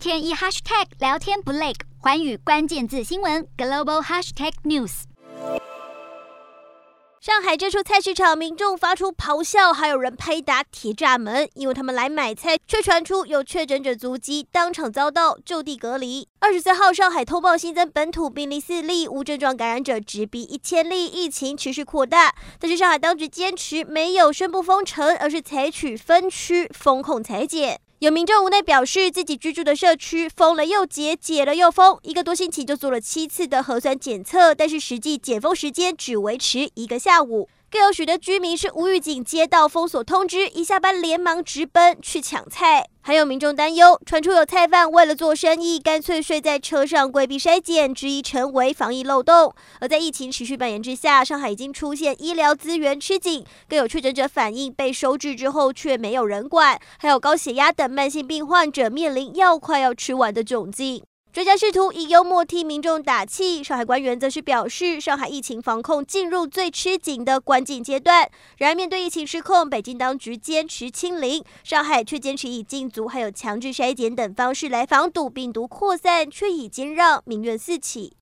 天一 hashtag 聊天不累，寰宇关键字新闻 global hashtag news。上海这处菜市场，民众发出咆哮，还有人拍打铁栅门，因为他们来买菜，却传出有确诊者足迹，当场遭到就地隔离。二十三号，上海通报新增本土病例四例，无症状感染者直逼一千例，疫情持续扩大。但是上海当局坚持没有宣布封城，而是采取分区封控裁剪。有民众无奈表示，自己居住的社区封了又解，解了又封，一个多星期就做了七次的核酸检测，但是实际解封时间只维持一个下午。更有许多居民是无预警接到封锁通知，一下班连忙直奔去抢菜。还有民众担忧，传出有菜贩为了做生意，干脆睡在车上规避筛检，质疑成为防疫漏洞。而在疫情持续蔓延之下，上海已经出现医疗资源吃紧，更有确诊者反映被收治之后却没有人管，还有高血压等慢性病患者面临药快要吃完的窘境。专家试图以幽默替民众打气，上海官员则是表示，上海疫情防控进入最吃紧的关键阶段。然而，面对疫情失控，北京当局坚持清零，上海却坚持以禁足还有强制筛检等方式来防堵病毒扩散，却已经让民怨四起。